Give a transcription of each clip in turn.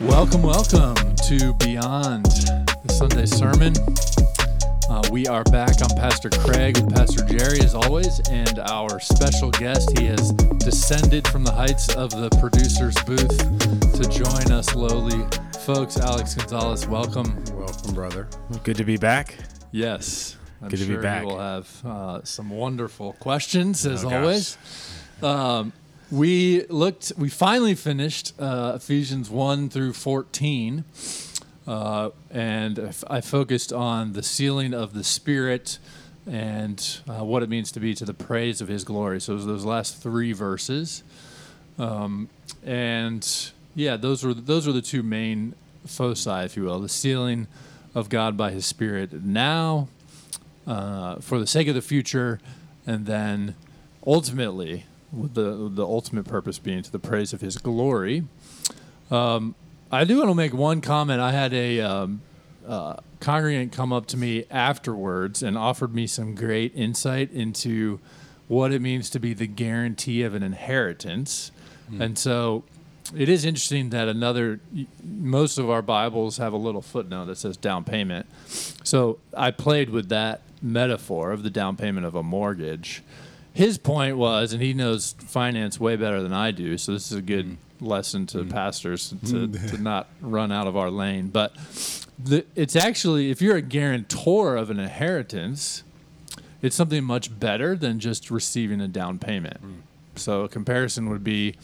Welcome, welcome to Beyond the Sunday Sermon. Uh, we are back. I'm Pastor Craig with Pastor Jerry, as always, and our special guest. He has descended from the heights of the producer's booth to join us, lowly folks. Alex Gonzalez, welcome. Welcome, brother. Good to be back. Yes, I'm Good to be sure back. You will have uh, some wonderful questions, as Oh, always. Um, we looked. We finally finished uh, Ephesians one through fourteen, uh, and I f- I focused on the sealing of the Spirit and uh, what it means to be to the praise of His glory. So those last three verses, um, and yeah, those were those were the two main foci, if you will, the sealing of God by His Spirit now, uh, for the sake of the future, and then ultimately, with the the ultimate purpose being to the praise of His glory. Um, I do want to make one comment. I had a um, uh, congregant come up to me afterwards and offered me some great insight into what it means to be the guarantee of an inheritance. And so it is interesting that another, most of our Bibles have a little footnote that says down payment. So I played with that metaphor of the down payment of a mortgage. His point was, and he knows finance way better than I do, so this is a good mm-hmm. lesson to mm-hmm. pastors to, to not run out of our lane. But the, it's actually, if you're a guarantor of an inheritance, it's something much better than just receiving a down payment. Mm. So a comparison would be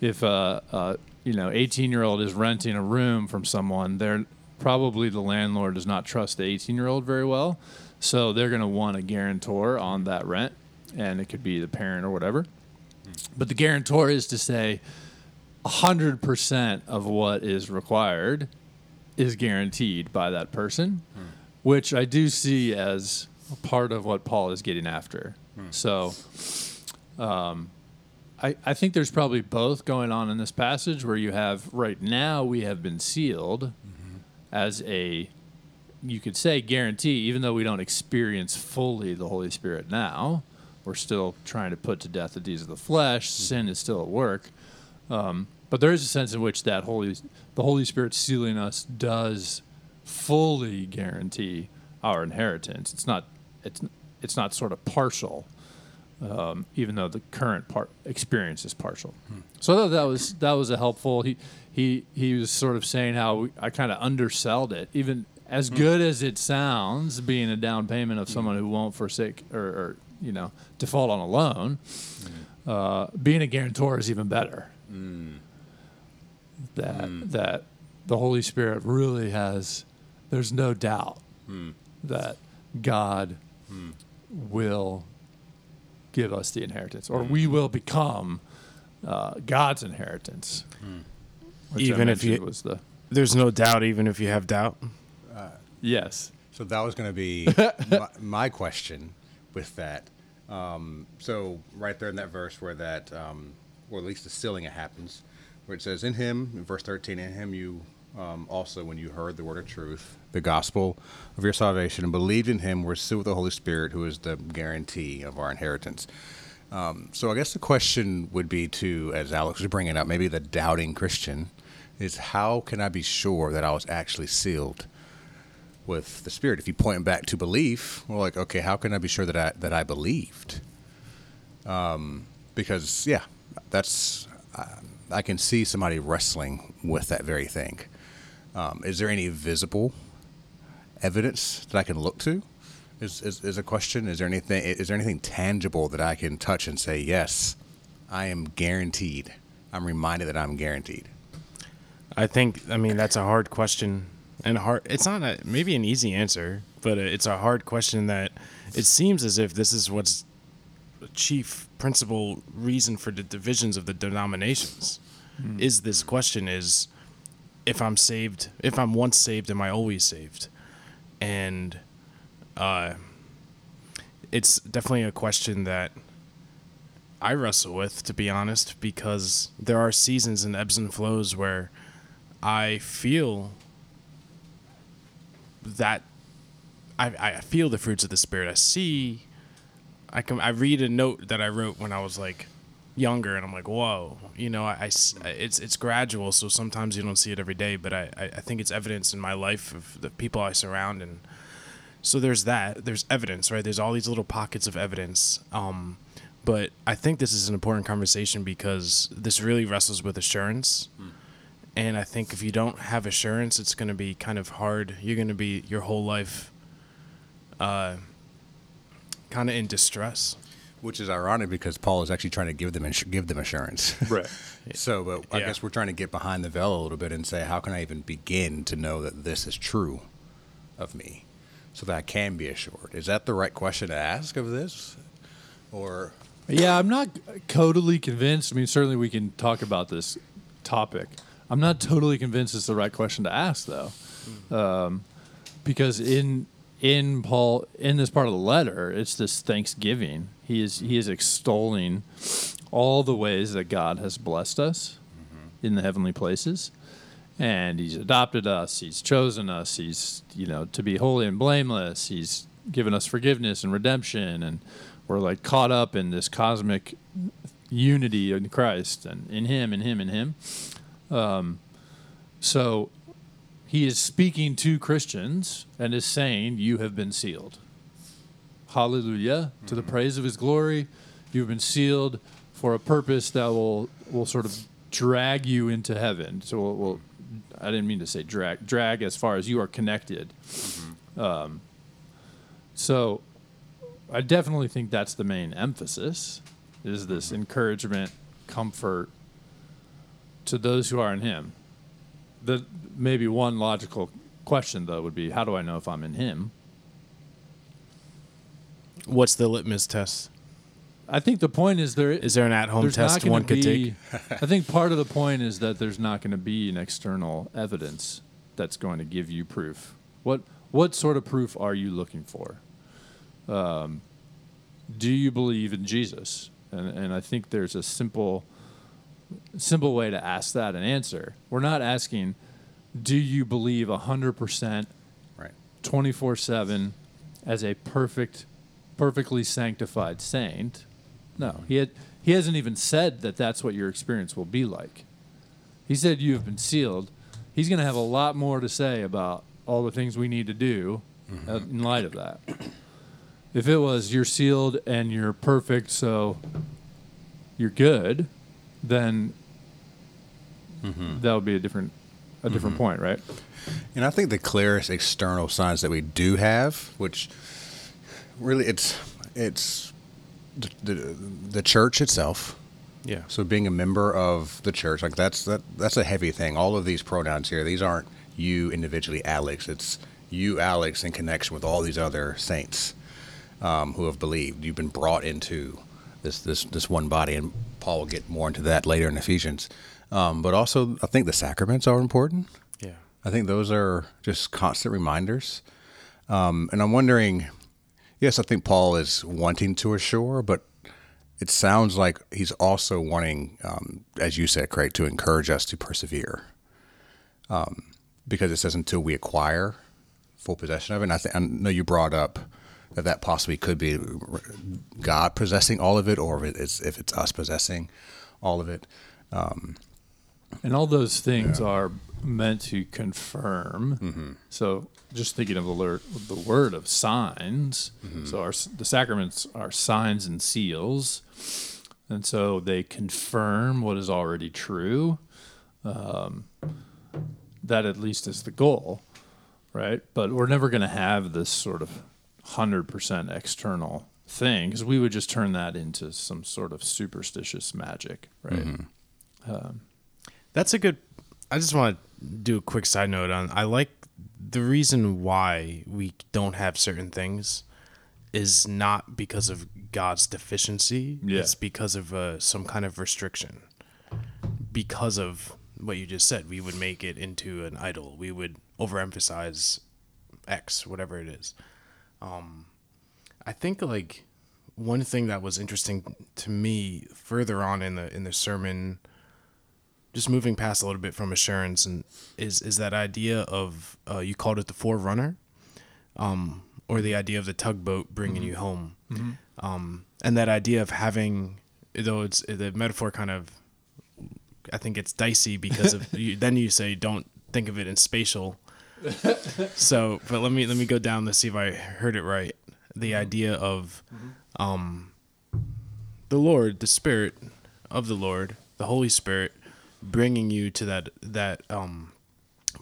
if a, a you know 18 year old is renting a room from someone, they're probably the landlord does not trust the 18 year old very well, so they're going to want a guarantor on that rent, and it could be the parent or whatever. But the guarantor is to say, hundred percent of what is required is guaranteed by that person, which I do see as a part of what Paul is getting after. So, um, I, I think there's probably both going on in this passage where you have right now we have been sealed as a you could say guarantee even though we don't experience fully the holy spirit now we're still trying to put to death the deeds of the flesh. Sin is still at work. Um, but there is a sense in which that holy the holy spirit sealing us does fully guarantee our inheritance. It's not it's it's not sort of partial um, even though the current part experience is partial. So I thought that was that was a helpful. He he he was sort of saying how we, I kind of underselled it, even as good as it sounds, being a down payment of someone who won't forsake or, or you know default on a loan. Uh, being a guarantor is even better. Mm. That mm. that the Holy Spirit really has. There's no doubt mm. that God will give us the inheritance, or we will become uh, God's inheritance. Which Even if you- was the There's no doubt, even if you have doubt. Uh, yes, So that was going to be my, my question with that. Um, so right there in that verse where that, um, or at least the sealing it happens, where it says, "In Him," in verse thirteen, "In Him you um, also, when you heard the word of truth, the gospel of your salvation, and believed in Him, were sealed with the Holy Spirit, who is the guarantee of our inheritance." Um, so I guess the question would be to, as Alex was bringing up, maybe the doubting Christian, is how can I be sure that I was actually sealed? With the spirit. If you point back to belief, we're like, okay, how can I be sure that I that I believed? Um, because yeah, that's I, I can see somebody wrestling with that very thing. Um, is there any visible evidence that I can look to? Is, is is a question? Is there anything? Is there anything tangible that I can touch and say yes, I am guaranteed. I'm reminded that I'm guaranteed. I think, I mean, that's a hard question. And hard, it's not a, maybe an easy answer, but it's a hard question that it seems as if this is what's the chief principal reason for the divisions of the denominations. Is this question is if I'm saved, if I'm once saved, am I always saved? And uh, it's definitely a question that I wrestle with, to be honest, because there are seasons and ebbs and flows where I feel that I, I feel the fruits of the spirit. I see, I can I read a note that I wrote when I was like younger, and I'm like, whoa, you know, I it's it's gradual, so sometimes you don't see it every day, but I, I, I think it's evidence in my life of the people I surround, and so there's that. There's evidence, right? There's all these little pockets of evidence. Um, but I think this is an important conversation because this really wrestles with assurance. And I think if you don't have assurance, it's going to be kind of hard. You're going to be your whole life uh, kind of in distress. Which is ironic because Paul is actually trying to give them ins- give them assurance. Right. so, but I Yeah. guess we're trying to get behind the veil a little bit and say, how can I even begin to know that this is true of me, so that I can be assured? Is that the right question to ask of this, or Yeah, I'm not totally convinced. I mean, certainly we can talk about this topic. I'm not totally convinced it's the right question to ask, though, um, because in in Paul in this part of the letter, it's this thanksgiving. He is he is extolling all the ways that God has blessed us in the heavenly places, and He's adopted us. He's chosen us. He's you know to be holy and blameless. He's given us forgiveness and redemption, and we're like caught up in this cosmic unity in Christ and in Him, in Him, in Him. Um, so he is speaking to Christians and is saying, You have been sealed. Hallelujah. To the praise of his glory, you've been sealed for a purpose that will, will sort of drag you into heaven. So, we'll, we'll, I didn't mean to say drag, drag as far as you are connected. Um, so, I definitely think that's the main emphasis is this encouragement, comfort to those who are in him. The maybe one logical question though would be how do I know if I'm in him? What's the litmus test? I think the point is there Is there an at-home test one could be, take? I think part of the point is that there's not going to be an external evidence that's going to give you proof. What what sort of proof are you looking for? Um, do you believe in Jesus? And and I think there's a simple simple way to ask that and answer. We're not asking, do you believe hundred percent right? 24 7 as a perfect, perfectly sanctified saint. No, he, had, he hasn't even said that that's what your experience will be like. He said you have been sealed. He's going to have a lot more to say about all the things we need to do uh, in light of that. If it was you're sealed and you're perfect, so you're good, then that would be a different a different point, right? And I think the clearest external signs that we do have, which really it's it's the, the, the church itself. Yeah. So being a member of the church, like that's that that's a heavy thing. All of these pronouns here, these aren't you individually, Alex. It's you, Alex, in connection with all these other saints um, who have believed. You've been brought into this this this one body, and Paul will get more into that later in Ephesians. Um, but also, I think the sacraments are important. Yeah. I think those are just constant reminders. Um, and I'm wondering, yes, I think Paul is wanting to assure, but it sounds like he's also wanting, um, as you said, Craig, to encourage us to persevere. Um, because it says until we acquire full possession of it. And I, th- I know you brought up that that possibly could be God possessing all of it, or if it's, if it's us possessing all of it. And all those things are meant to confirm. Mm-hmm. So, just thinking of the word, the word of signs. Mm-hmm. So, our the sacraments are signs and seals, and so they confirm what is already true. Um, that at least is the goal, right? But we're never going to have this sort of hundred percent external thing because we would just turn that into some sort of superstitious magic, right? Mm-hmm. That's a good. I just want to do a quick side note on. I like the reason why we don't have certain things is not because of God's deficiency. Yeah. It's because of uh, some kind of restriction. Because of what you just said, we would make it into an idol. We would overemphasize X, whatever it is. Um, I think like one thing that was interesting to me further on in the in the sermon just moving past a little bit from assurance and is is that idea of uh, you called it the forerunner um, or the idea of the tugboat bringing you home um, and that idea of having though it's the metaphor kind of I think it's dicey because of you, then you say don't think of it in spatial. so, but let me let me go down to see if I heard it right. The idea of um the Lord, the Spirit of the Lord, the Holy Spirit, bringing you to that that um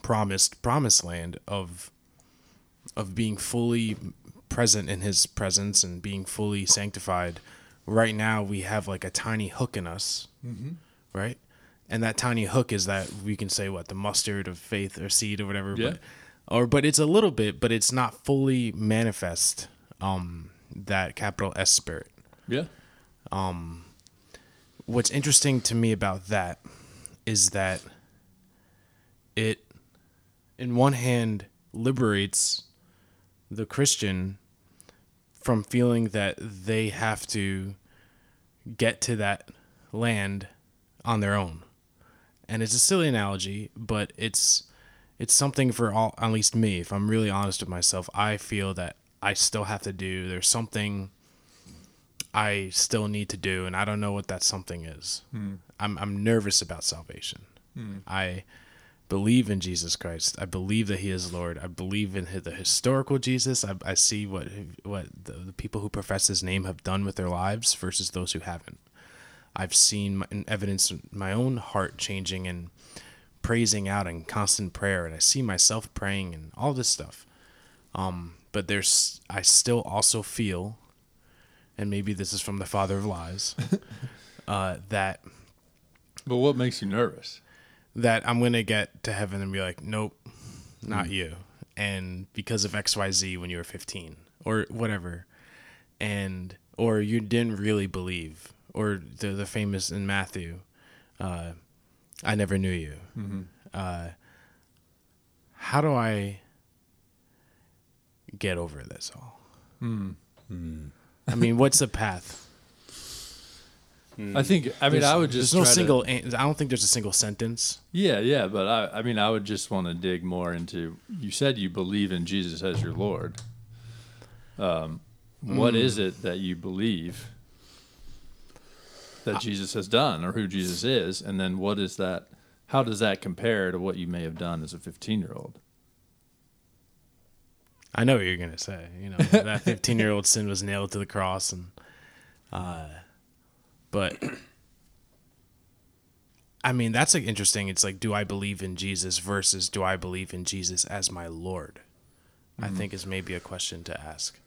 promised promised land of of being fully present in His presence and being fully sanctified. Right now, we have like a tiny hook in us, right? And that tiny hook is that we can say what the mustard of faith or seed or whatever, Yeah. but or but it's a little bit, but it's not fully manifest. Um, that capital S spirit Yeah. what's interesting to me about that is that it in one hand liberates the christian from feeling that they have to get to that land on their own and it's a silly analogy but it's it's something for all at least me if i'm really honest with myself i feel that i still have to do there's something I still need to do, and I don't know what that something is. Hmm. I'm I'm nervous about salvation. Hmm. I believe in Jesus Christ. I believe that He is Lord. I believe in the historical Jesus. I, I see what what the, the people who profess His name have done with their lives versus those who haven't. I've seen evidence in my own heart changing and praising out in constant prayer, and I see myself praying and all this stuff. Um, but there's I still also feel and maybe this is from the father of lies, uh, that But what makes you nervous? that I'm gonna get to heaven and be like, nope, not you, and because of X Y Z when you were 15 or whatever, and or you didn't really believe, or the the famous in Matthew, uh, I never knew you. Uh, how do I get over this all? I mean, what's the path? I think. I mean, There's- I would just There's no to- single. an- I don't think there's a single sentence. Yeah, yeah, but I, I mean, I would just want to dig more into. You said you believe in Jesus as your Lord. Um, what is it that you believe that Jesus has done, or who Jesus is, and then what is that? How does that compare to what you may have done as a fifteen-year-old? I know what you're gonna say. You know that 15 year old sin was nailed to the cross, and uh, but I mean that's like interesting. It's like, do I believe in Jesus versus do I believe in Jesus as my Lord? I think is maybe a question to ask.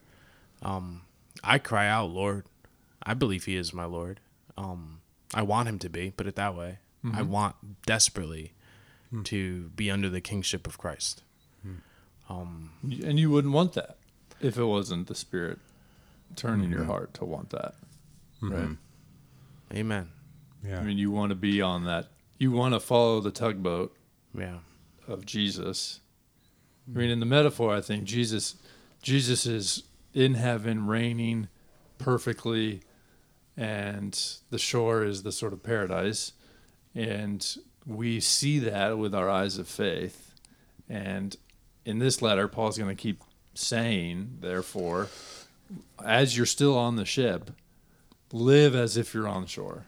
Um, I cry out, Lord. I believe He is my Lord. Um, I want Him to be. Put it that way. I mm-hmm. want desperately hmm. to be under the kingship of Christ. Hmm. Um, and you wouldn't want that if it wasn't the Spirit turning your hmm. heart to want that, right? Amen. Yeah. I mean, you want to be on that. You want to follow the tugboat Yeah. of Jesus. I mean, in the metaphor, I think Jesus, Jesus is in heaven, reigning perfectly, and the shore is the sort of paradise, and we see that with our eyes of faith. And in this letter, Paul's going to keep saying, therefore, as you're still on the ship, live as if you're on the shore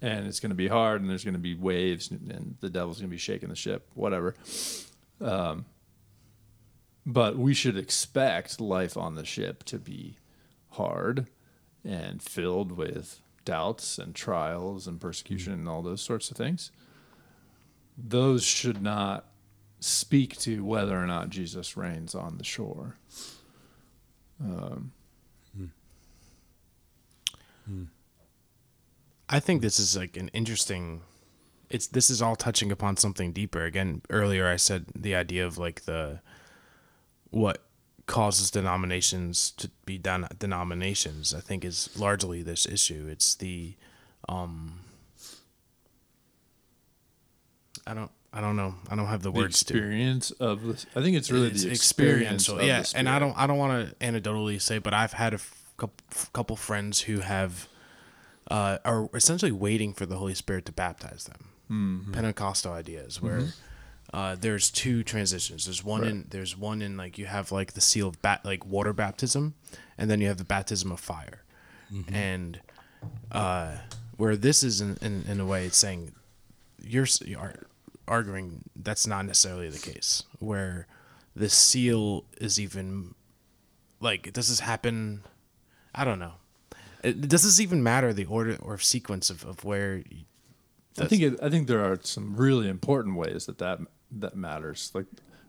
and it's going to be hard and there's going to be waves and, and the devil's going to be shaking the ship whatever. Um, but we should expect life on the ship to be hard and filled with doubts and trials and persecution mm. and all those sorts of things those should not speak to whether or not jesus reigns on the shore. Um, hmm. Hmm. I think this is like an interesting it's this is all touching upon something deeper. Again, earlier I said the idea of like the what causes denominations to be den- denominations, I think is largely this issue. It's the um I don't I don't know. I don't have the, the words to experience of the, i think it's really it's the experience experiential. yeah, and I don't I don't want to anecdotally say, but I've had a f- couple, couple friends who have uh, are essentially waiting for the Holy Spirit to baptize them. Mm-hmm. Pentecostal ideas where uh, there's two transitions. There's one Right. in there's one in like you have like the seal of bat like water baptism, and then you have the baptism of fire, Mm-hmm. and uh, where this is in, in, in a way it's saying you're, you are arguing that's not necessarily the case where the seal is even like does this happen i don't know it, does this even matter the order or sequence of, of where I think it, I think there are some really important ways that that that matters. Like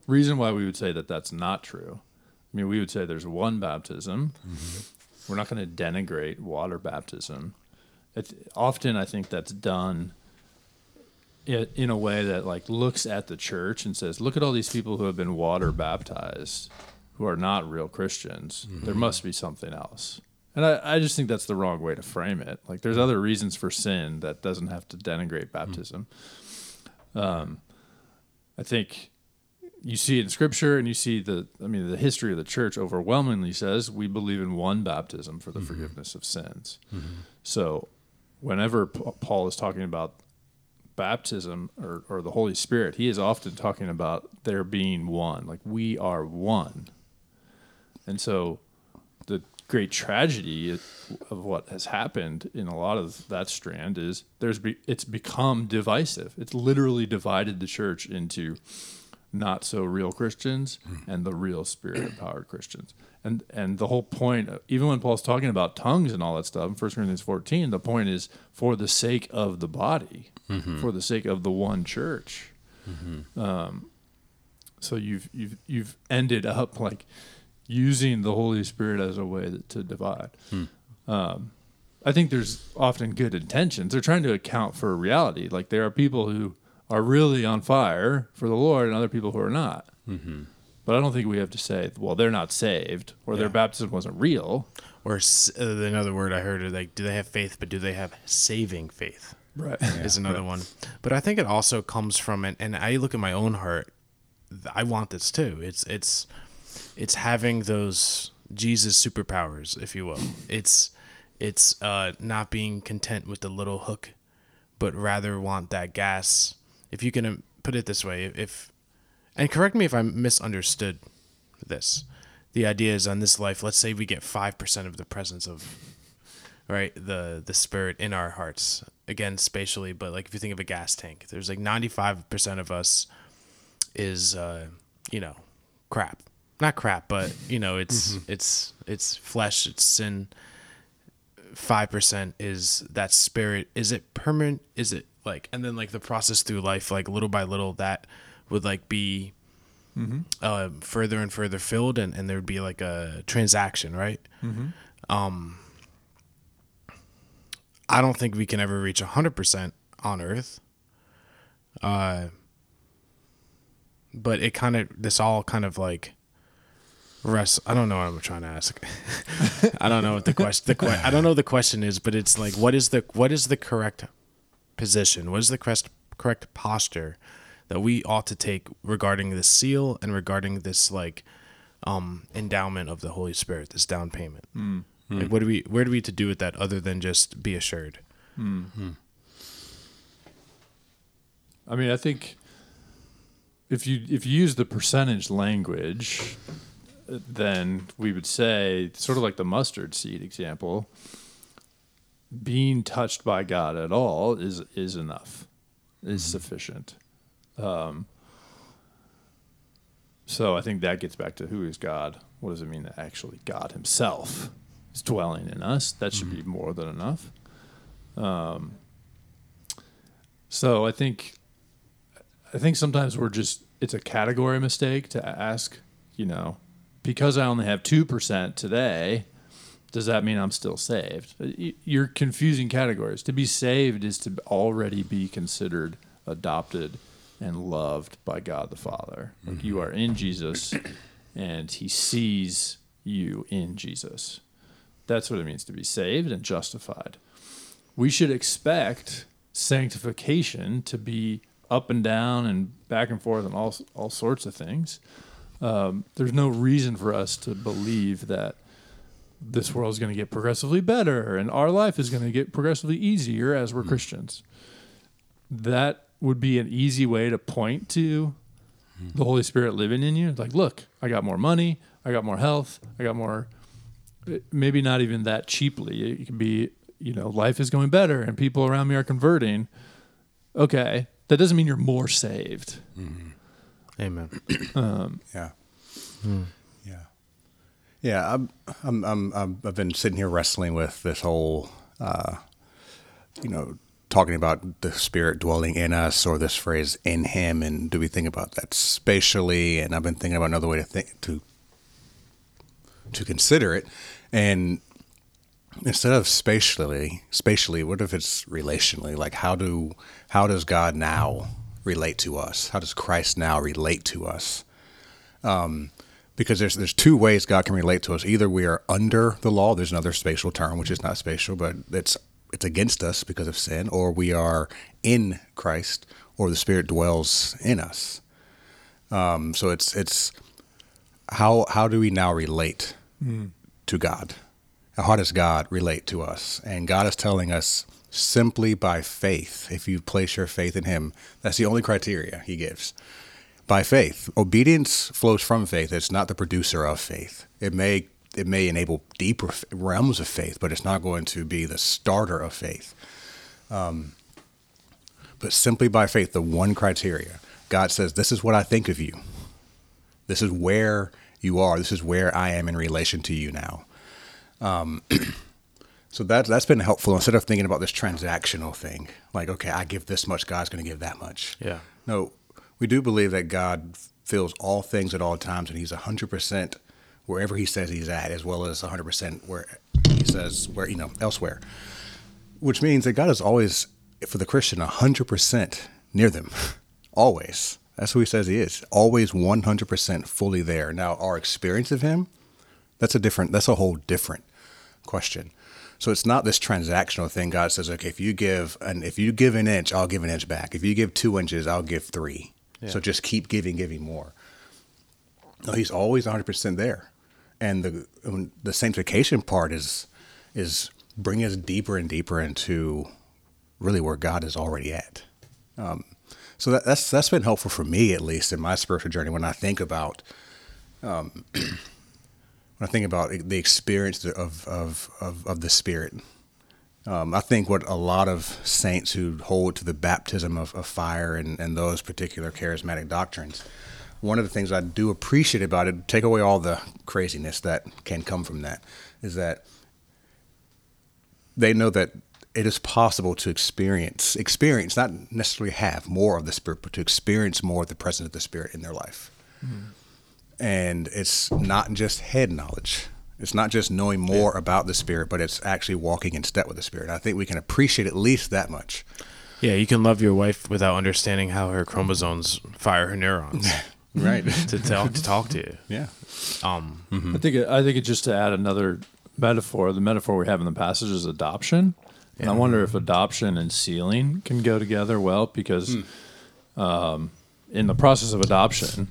reason why we would say that that's not true. I mean, we would say there's one baptism. Mm-hmm. We're not going to denigrate water baptism. It, often, I think that's done in a way that like looks at the church and says, "Look at all these people who have been water baptized, who are not real Christians. Mm-hmm. There must be something else." And I, I just think that's the wrong way to frame it. Like, there's other reasons for sin that doesn't have to denigrate baptism. Mm-hmm. Um, I think you see it in Scripture, and you see the. I mean, the history of the church overwhelmingly says we believe in one baptism for the mm-hmm. forgiveness of sins. Mm-hmm. So, whenever P- Paul is talking about baptism or, or the Holy Spirit, he is often talking about there being one. Like we are one. And so great tragedy of what has happened in a lot of that strand is there's be, it's become divisive. It's literally divided the church into not so real Christians hmm. and the real spirit empowered Christians. And and the whole point, even when Paul's talking about tongues and all that stuff in 1 Corinthians 14, the point is for the sake of the body, mm-hmm. for the sake of the one church. Mm-hmm. Um, so you've you've you've ended up like using the Holy Spirit as a way that, to divide. Um, I think there's often good intentions. They're trying to account for reality. Like there are people who are really on fire for the Lord, and other people who are not. But I don't think we have to say, well, they're not saved, or their baptism wasn't real. or uh, another word i heard is like do they have faith but do they have saving faith Right. is another one. But I think it also comes from and, and I look at my own heart. I want this too. It's it's it's having those Jesus superpowers, if you will. It's it's uh, not being content with the little hook, but rather want that gas. If you can um, put it this way, if and correct me if I misunderstood this. The idea is on this life. Let's say we get five percent of the presence of right the the spirit in our hearts again spatially but like if you think of a gas tank there's like 95% of us is uh you know crap not crap but you know it's it's it's flesh it's sin. 5% is that spirit. Is it permanent? Is it like and then like the process through life like little by little that would like be uh, further and further filled and, and there would be like a transaction right? Um I don't think we can ever reach 100% on Earth. Uh, but it kind of, this all kind of like rests. I don't know what I'm trying to ask. I don't know what the question, the que- I don't know what the question is, but it's like, what is the, what is the correct position? What is the correct, correct posture that we ought to take regarding this seal and regarding this like, um, endowment of the Holy Spirit, this down payment? Hmm. Like, what do we, where do we to do with that other than just be assured? Hmm. Hmm. I mean, I think if you if you use the percentage language, then we would say sort of like the mustard seed example. Being touched by God at all is is enough, is sufficient. Um, so I think that gets back to who is God. What does it mean that actually God Himself is dwelling in us? That should be more than enough. Um, so I think I think sometimes we're just it's a category mistake to ask, you know, because I only have 2% today, does that mean I'm still saved? Uh, you're confusing categories. To be saved is to already be considered adopted and loved by God the Father. Like mm-hmm. you are in Jesus and he sees you in Jesus. That's what it means to be saved and justified we should expect sanctification to be up and down and back and forth and all all sorts of things. Um, there's no reason for us to believe that this world is going to get progressively better and our life is going to get progressively easier as we're hmm. Christians. That would be an easy way to point to hmm. the Holy Spirit living in you. Like, look, I got more money, I got more health, I got more eh, maybe not even that cheaply. It could be you know, life is going better and people around me are converting. Okay, that doesn't mean you're more saved. Mm-hmm. Amen. Yeah. Yeah. Yeah. I'm, I'm, I'm, I'm, I've been sitting here wrestling with this whole, uh, you know, talking about the spirit dwelling in us or this phrase in him. And do we think about that spatially? And I've been thinking about another way to think, to, to consider it. And instead of spatially, spatially, what if it's relationally? Like how do, how does God now relate to us? How does Christ now relate to us? because there's there's two ways God can relate to us. Either we are under the law. There's another spatial term which is not spatial, but it's it's against us because of sin, or we are in Christ, or the Spirit dwells in us. Um, so it's it's how how do we now relate to God? How does God relate to us? And God is telling us simply by faith. If you place your faith in Him, that's the only criteria He gives by faith. Obedience flows from faith. It's not the producer of faith. It may it may enable deeper realms of faith, but it's not going to be the starter of faith. Um, but simply by faith, the one criteria, God says, "This is what I think of you. This is where you are. This is where I am in relation to you now." Um, so that that's been helpful instead of thinking about this transactional thing, like okay, I give this much, God's going to give that much. Yeah. No, we do believe that God fills all things at all times, and He's hundred percent wherever He says He's at, as well as hundred percent where He says where you know elsewhere. Which means that God is always, for the Christian, hundred percent near them, always. That's who He says He is, always one hundred percent fully there. Now, our experience of Him, that's a different. That's a whole different question. So it's not this transactional thing. God says, okay, if you give and if you give an inch, I'll give an inch back. If you give two inches, I'll give three. So just keep giving, giving more. No, he's always 100 percent there, and the um, the sanctification part is is bringing us deeper and deeper into really where God is already at. Um, so that, that's that's been helpful for me at least in my spiritual journey when I think about when I think about the experience of of of, of the Spirit. Um, I think what a lot of saints who hold to the baptism of, of fire and, and those particular charismatic doctrines, one of the things I do appreciate about it, take away all the craziness that can come from that, is that they know that it is possible to experience, experience, not necessarily have more of the Spirit, but to experience more of the presence of the Spirit in their life and it's not just head knowledge. It's not just knowing more about the spirit, but it's actually walking in step with the spirit. I think we can appreciate at least that much. Yeah, you can love your wife without understanding how her chromosomes fire her neurons Right. to talk to talk to you. yeah. Um, I think it, I think it just to add another metaphor. The metaphor we have in the passage is adoption, and I wonder if adoption and sealing can go together well because um, in the process of adoption,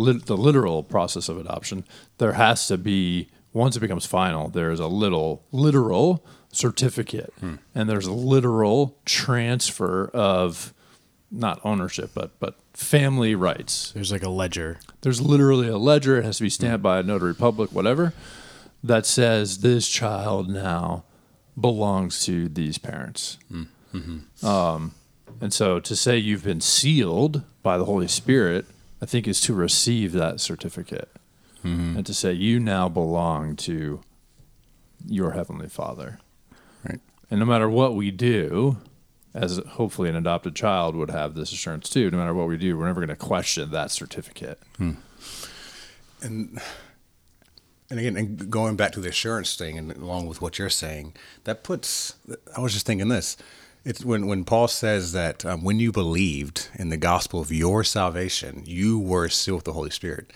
lit, the literal process of adoption, there has to be once it becomes final. There is a little literal certificate, hmm. and there's a literal transfer of not ownership, but but family rights. There's like a ledger. there's literally a ledger. It has to be hmm. stamped by a notary public whatever that says this child now belongs to these parents. Hmm. Mm-hmm. Um, and so to say you've been sealed by the holy spirit i think is to receive that certificate mm-hmm. and to say you now belong to your heavenly father Right. and no matter what we do as hopefully an adopted child would have this assurance too no matter what we do we're never going to question that certificate hmm. And and again, and going back to the assurance thing, and along with what you're saying, that puts. I was just thinking this. It's when when Paul says that um, when you believed in the gospel of your salvation, you were sealed with the Holy Spirit.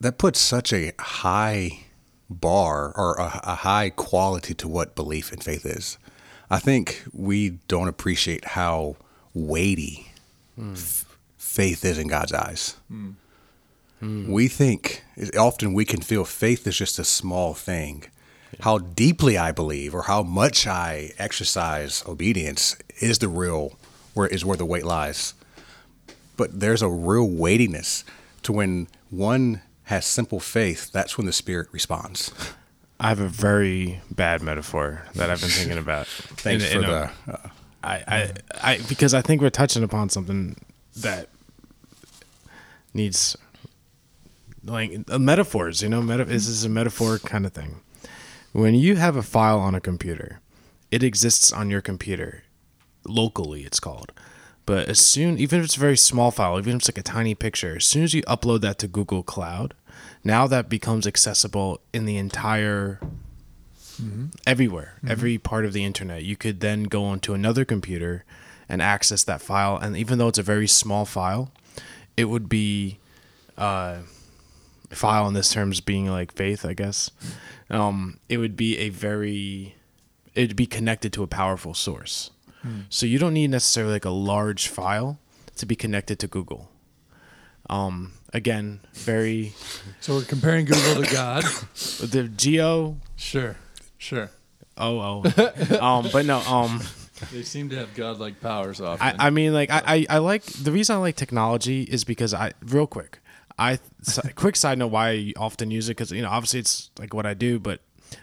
That puts such a high bar or a, a high quality to what belief and faith is. I think we don't appreciate how weighty f- faith is in God's eyes. We think often we can feel faith is just a small thing. How deeply I believe or how much I exercise obedience is the real where is where the weight lies. But there's a real weightiness to when one has simple faith, that's when the spirit responds. I have a very bad metaphor that I've been thinking about. Thanks In- for in a- the. Uh, I, I, I, because I think we're touching upon something that needs like uh, metaphors. You know, meta- this is a metaphor kind of thing. When you have a file on a computer, it exists on your computer locally. It's called. But as soon, even if it's a very small file, even if it's like a tiny picture, as soon as you upload that to Google Cloud, now that becomes accessible in the entire everywhere, every part of the internet. You could then go onto another computer and access that file. And even though it's a very small file, it would be uh, file in this terms being like faith, I guess. Um, it would be a very, it'd be connected to a powerful source. So you don't need necessarily like a large file to be connected to Google. Um, again, very So we're comparing Google to God. the geo. Sure, sure. Oh, oh. um, but no. Um, They seem to have godlike powers often. I, I mean, like, I, I, I like the reason I like technology is because I, real quick, I, quick side note why I often use it because you know obviously it's like what I do, but,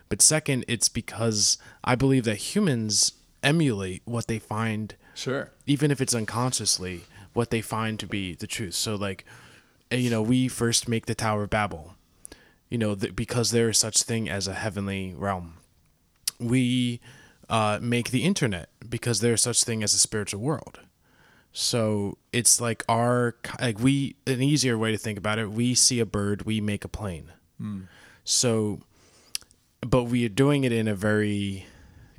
but second, it's because I believe that humans emulate what they find, sure. even if it's unconsciously, what they find to be the truth. So like, eh, you know, we first make the Tower of Babel, you know, th- because there is such thing as a heavenly realm we uh, make the internet because there's such thing as a spiritual world. So it's like our like we an easier way to think about it. We see a bird, we make a plane. Hmm. So, but we are doing it in a very,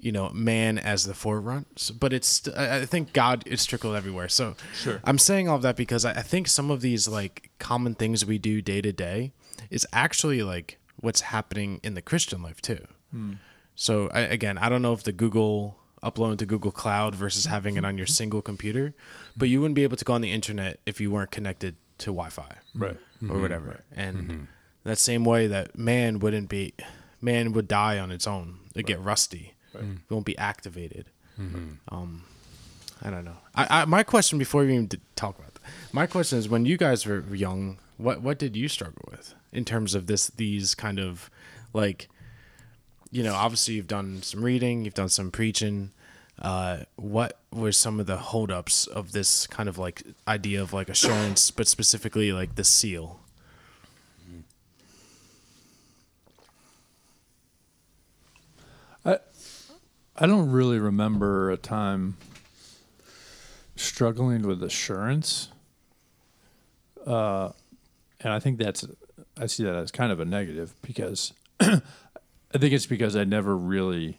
you know, man as the forefront. But it's I think God is trickled everywhere. So Sure. I'm saying all of that because I I think some of these like common things we do day to day is actually like what's happening in the Christian life too. Hmm. So I, again, I don't know if the Google upload to Google Cloud versus having it on your mm-hmm. single computer, but you wouldn't be able to go on the internet if you weren't connected to Wi-Fi Right. or mm-hmm. whatever. And mm-hmm. that same way that man wouldn't be, man would die on its own. It'd get rusty. It won't be activated. Um, I don't know. I, I my question before we even talk about that, my question is: when you guys were young, what what did you struggle with in terms of this these kind of like you know, obviously you've done some reading, you've done some preaching. Uh, what were some of the holdups of this kind of like idea of like assurance, but specifically like the seal? I I don't really remember a time struggling with assurance. Uh, and I think that's, I see that as kind of a negative because I think it's because I never really,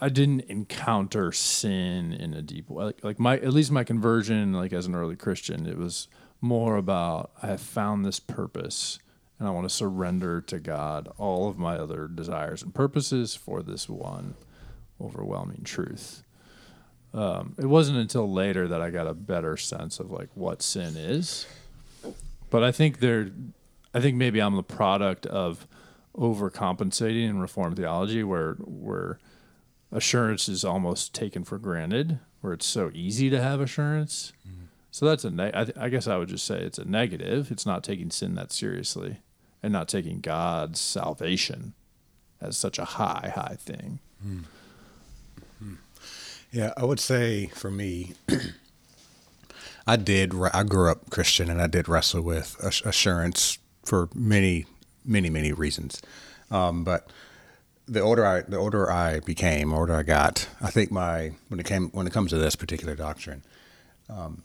I didn't encounter sin in a deep way. Like, like my, at least my conversion, like as an early Christian, it was more about I have found this purpose and I want to surrender to God all of my other desires and purposes for this one overwhelming truth. Um, it wasn't until later that I got a better sense of like what sin is. But I think there, I think maybe I'm the product of overcompensating in reform theology, where where assurance is almost taken for granted, where it's so easy to have assurance. So that's a ne- I, th- I guess I would just say it's a negative. It's not taking sin that seriously, and not taking God's salvation as such a high high thing. Hmm. Hmm. Yeah, I would say for me, I did. I grew up Christian, and I did wrestle with assurance for many, many, many reasons. Um, but the older I, the older I became, older I got, I think my when it came when it comes to this particular doctrine, um,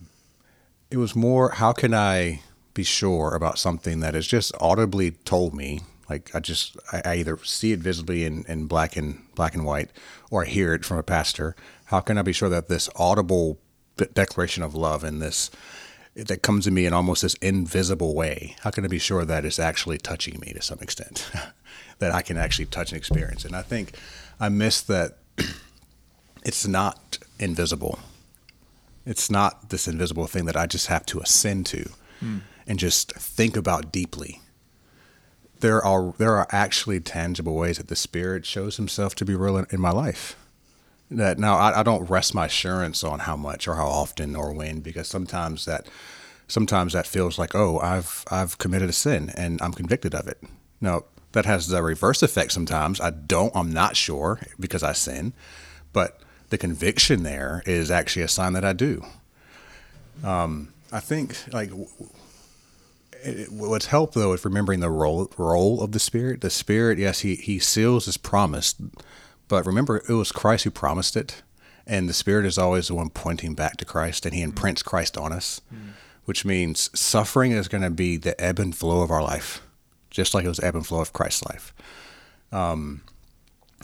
it was more how can I be sure about something that is just audibly told me like i just i, I either see it visibly in, in black and black and white or i hear it from a pastor how can i be sure that this audible declaration of love and this that comes to me in almost this invisible way. How can i be sure that it's actually touching me to some extent? That i can actually touch and experience. And i think i miss that it's not invisible. It's not this invisible thing that I just have to ascend to hmm. and just think about deeply. There are there are actually tangible ways that the Spirit shows Himself to be real in, in my life. That now I, I don't rest my assurance on how much or how often or when because sometimes that sometimes that feels like oh I've I've committed a sin and I'm convicted of it. No, that has the reverse effect sometimes. I don't, I'm not sure because I sin, but the conviction there is actually a sign that I do. Um, I think like what's helped though is remembering the role role of the Spirit. The Spirit, yes, he he seals his promise, but remember it was Christ who promised it, and the Spirit is always the one pointing back to Christ, and He imprints Christ on us, which means suffering is going to be the ebb and flow of our life, just like it was ebb and flow of Christ's life. Um,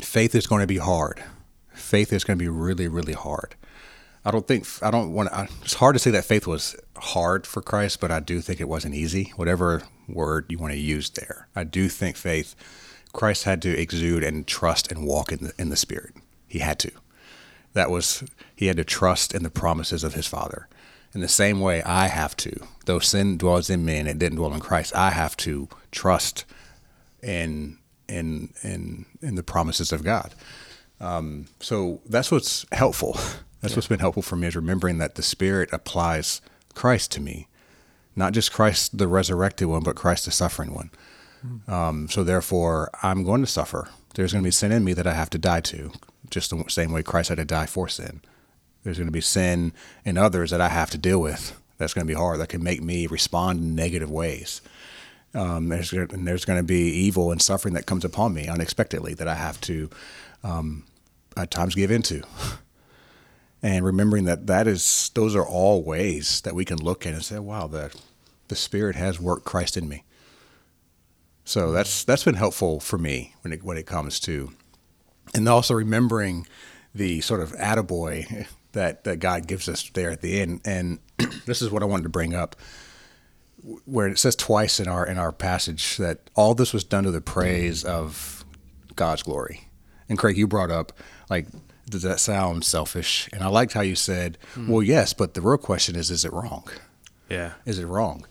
faith is going to be hard. Faith is going to be really, really hard. I don't think I don't want. to It's hard to say that faith was hard for Christ, but I do think it wasn't easy. Whatever word you want to use there, I do think faith. Christ had to exude and trust and walk in the in the Spirit. He had to. That was he had to trust in the promises of his Father. In the same way, I have to. Though sin dwells in me and it didn't dwell in Christ, I have to trust in in in in the promises of God. Um, so that's what's helpful. That's what's been helpful for me is remembering that the Spirit applies Christ to me, not just Christ the resurrected one, but Christ the suffering one. Um, so therefore, I'm going to suffer. There's going to be sin in me that I have to die to, just the same way Christ had to die for sin. There's going to be sin in others that I have to deal with. That's going to be hard. That can make me respond in negative ways. Um, there's and there's going to be evil and suffering that comes upon me unexpectedly that I have to um, at times give into. And remembering that that is those are all ways that we can look at and say, "Wow, the the Spirit has worked Christ in me." So that's that's been helpful for me when it when it comes to, and also remembering the sort of attaboy that that God gives us there at the end. And this is what I wanted to bring up where it says twice in our in our passage that all this was done to the praise of God's glory. And Craig, you brought up like, does that sound selfish? And I liked how you said, hmm. well, yes, but the real question is, is it wrong? Yeah. Is it wrong?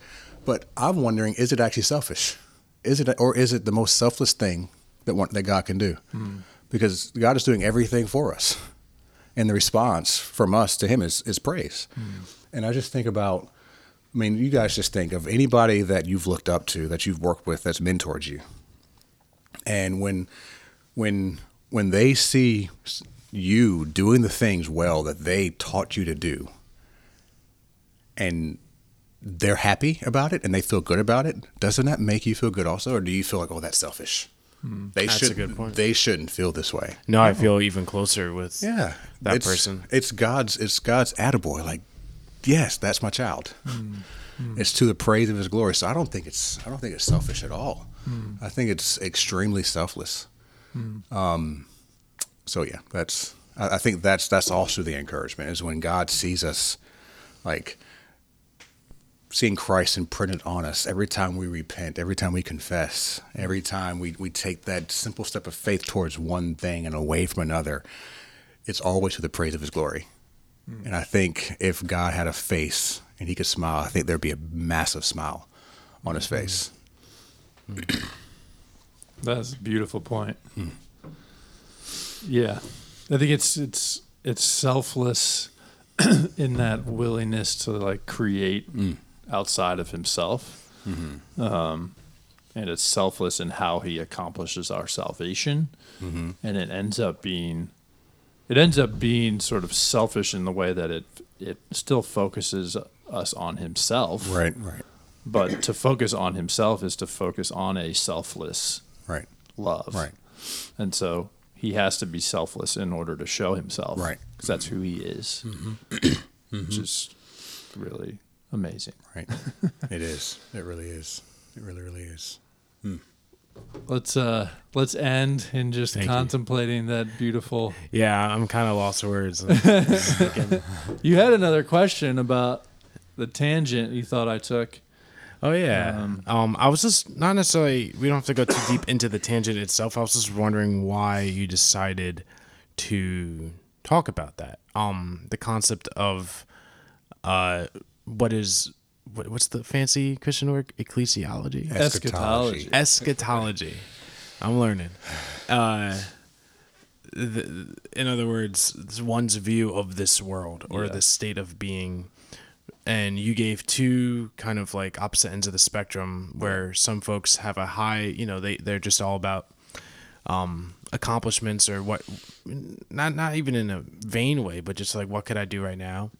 But I'm wondering, is it actually selfish? Is it, or is it the most selfless thing that one, that God can do? Hmm. Because God is doing everything for us, and the response from us to Him is is praise. Hmm. And I just think about, I mean, you guys just think of anybody that you've looked up to, that you've worked with, that's mentored you, and when when when they see you doing the things well that they taught you to do, and they're happy about it and they feel good about it, doesn't that make you feel good also, or do you feel like, oh, that's selfish? Hmm. They That's a should. good point. They shouldn't feel this way. No, I feel even closer with Yeah, that it's, person. It's God's. It's God's attaboy. Like, yes, that's my child. Hmm. Hmm. It's to the praise of His glory. So I don't think it's. I don't think it's selfish at all. I think it's extremely selfless. Um, so yeah, that's. I, I think that's that's also the encouragement is when God sees us, like seeing Christ imprinted on us every time we repent, every time we confess, every time we, we take that simple step of faith towards one thing and away from another, it's always to the praise of his glory. Hmm. And I think if God had a face and he could smile, I think there'd be a massive smile on his hmm. face. Hmm. That's a beautiful point. Yeah, I think it's it's it's selfless in that willingness to like create outside of himself, mm-hmm. um, and it's selfless in how he accomplishes our salvation, mm-hmm. and it ends up being it ends up being sort of selfish in the way that it it still focuses us on himself, Right, right, But to focus on himself is to focus on a selfless right, love. right. And so he has to be selfless in order to show himself. Right. Because that's who he is. Mm-hmm. Which is really amazing. Right. it is. It really is. It really, really is. Let's uh let's end in just Thank you. contemplating that beautiful Yeah, I'm kind of lost words. You had another question about the tangent you thought I took. Oh yeah. Um, Um, I was just not necessarily. We don't have to go too deep into the tangent itself. I was just wondering why you decided to talk about that. Um, the concept of uh, what is what, what's the fancy Christian word? Ecclesiology. Eschatology. Eschatology. I'm learning. Uh, the, in other words, it's one's view of this world or Yeah. the state of being and you gave two kind of like opposite ends of the spectrum where some folks have a high, you know, they they're just all about um accomplishments or what not not even in a vain way, but just like what could I do right now?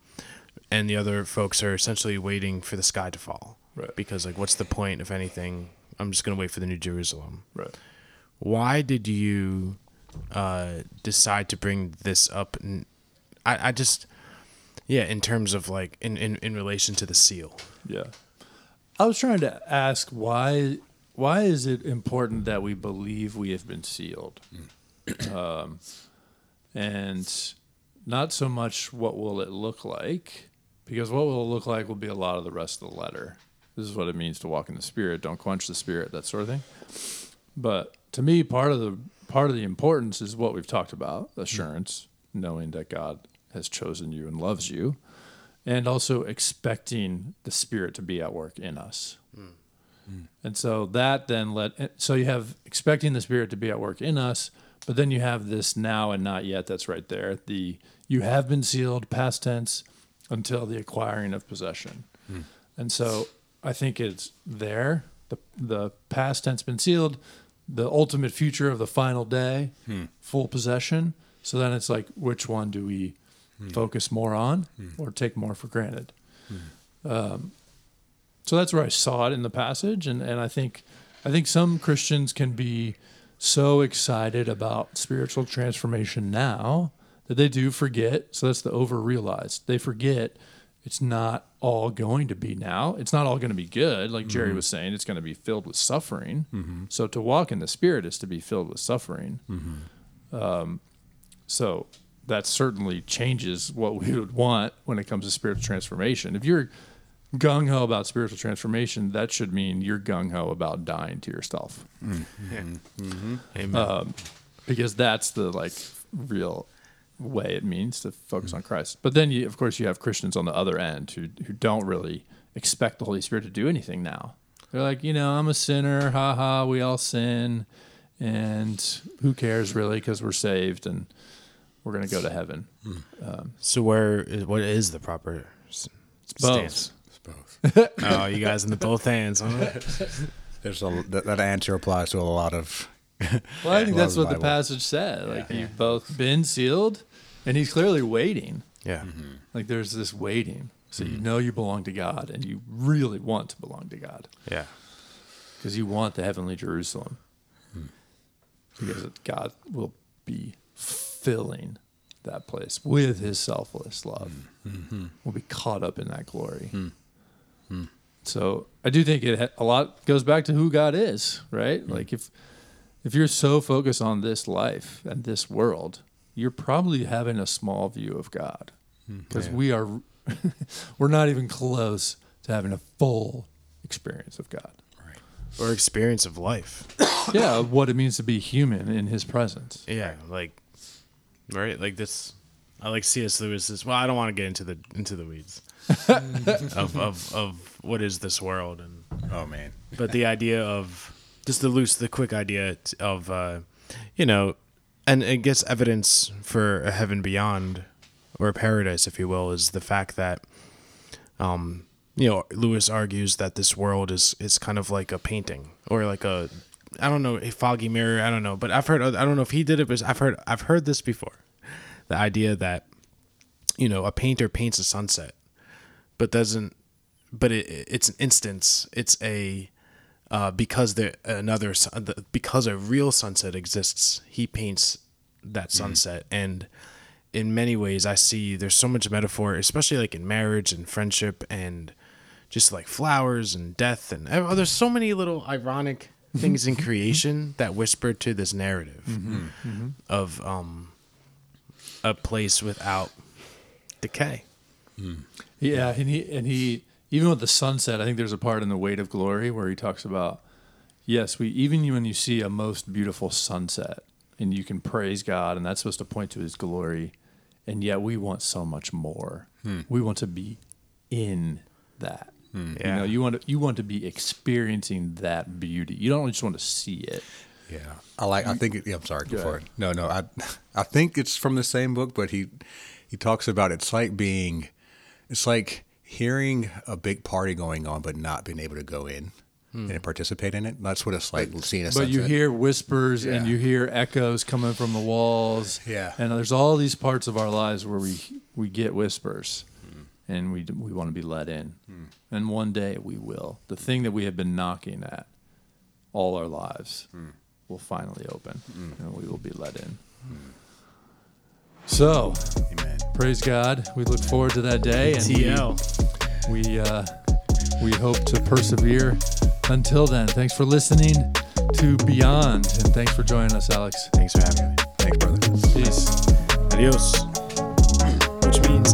And the other folks are essentially waiting for the sky to fall. Right. Because like what's the point if anything? I'm just going to wait for the New Jerusalem Right. why did you uh, decide to bring this up? And I, I just, yeah, in terms of like in, in, in relation to the seal. Yeah. I was trying to ask why why is it important that we believe we have been sealed? um, and not so much what will it look like, because what will look like will be a lot of the rest of the letter. This is what it means to walk in the spirit, don't quench the spirit, that sort of thing. But to me, part of the part of the importance is what we've talked about, assurance, knowing that God has chosen you and loves you and also expecting the spirit to be at work in us hmm. and so that then let eh, so you have expecting the spirit to be at work in us but then you have this now and not yet that's right there the you have been sealed past tense until the acquiring of possession. Hmm. And so i think it's there. The the past tense been sealed. The ultimate future of the final day hmm. full possession. So then it's like which one do we hmm. focus more on or take more for granted? Um, so that's where I saw it in the passage, and, and I think I think some Christians can be so excited about spiritual transformation now that they do forget. So that's the over realized. They forget it's not all going to be now. It's not all going to be good. Like Jerry mm-hmm. was saying, it's going to be filled with suffering. Mm-hmm. So to walk in the Spirit is to be filled with suffering. Mm-hmm. Um, so that certainly changes what we would want when it comes to spiritual transformation. If you're gung ho about spiritual transformation, that should mean you're gung ho about dying to yourself, Amen. um, because that's the like real way it means to focus mm. on Christ. But then, you, of course, you have Christians on the other end who who don't really expect the Holy Spirit to do anything now. They're like, you know, I'm a sinner, ha ha, we all sin, and who cares really because we're saved and we're gonna go to heaven. Hmm. Um, so where is, what is the proper s- both. stance? It's both. Oh, you guys in the both hands, huh? There's a that, that answer applies to a lot of. Well, I think Love that's the what the Bible. passage said. Like you've both been sealed, and he's clearly waiting. Yeah. Mm-hmm. Like there's this waiting, so you mm-hmm. know you belong to God, and you really want to belong to God Yeah. because you want the heavenly Jerusalem, mm. because God will be filling that place with His selfless love. Mm. Mm-hmm. We'll be caught up in that glory. Mm. So I do think it a lot goes back to who God is, right? Like if if you're so focused on this life and this world, you're probably having a small view of God hmm. because we are we're not even close to having a full experience of God. Or experience of life. yeah, of what it means to be human in His presence. Yeah, like right, like this. I like C.S. Lewis's. Well, I don't want to get into the into the weeds of, of of what is this world, and Oh man. but the idea of just the loose, the quick idea of uh, you know, and it gets evidence for a heaven beyond or a paradise, if you will, is the fact that um, you know, Lewis argues that this world is is kind of like a painting or like a I don't know a foggy mirror. I don't know, but I've heard I don't know if he did it, but I've heard I've heard this before. The idea that you know a painter paints a sunset, but doesn't. But it, it's an instance. It's a uh, because there another because a real sunset exists. He paints that mm-hmm. sunset, and in many ways, I see there's so much metaphor, especially like in marriage and friendship and just like flowers and death and oh, there's so many little ironic mm-hmm. things in mm-hmm. creation that whisper to this narrative of um a place without decay. Mm. Yeah, and he and he even with the sunset, I think there's a part in the weight of glory where he talks about yes, we even when you see a most beautiful sunset and you can praise God and that's supposed to point to his glory, and yet we want so much more. Hmm. We want to be in that. Hmm. You Yeah. know, you want to you want to be experiencing that beauty. You don't just want to see it. Yeah, I like. I think. It, yeah, I'm sorry. Go for it. No, no. I, I think it's from the same book, but he, he talks about it's like being, it's like hearing a big party going on but not being able to go in hmm. and participate in it. That's what it's like seeing a But you hear whispers and you hear echoes coming from the walls. Yeah. And there's all these parts of our lives where we we get whispers, hmm. and we we want to be let in, hmm. and one day we will. The thing that we have been knocking at all our lives will finally open, and we will be let in. So Amen. praise God. We look forward to that day, and we- we uh, we hope to persevere until then. Thanks for listening to Beyond, and thanks for joining us, Alex. Thanks for having me. Thanks, brother. Peace. Adios. Which means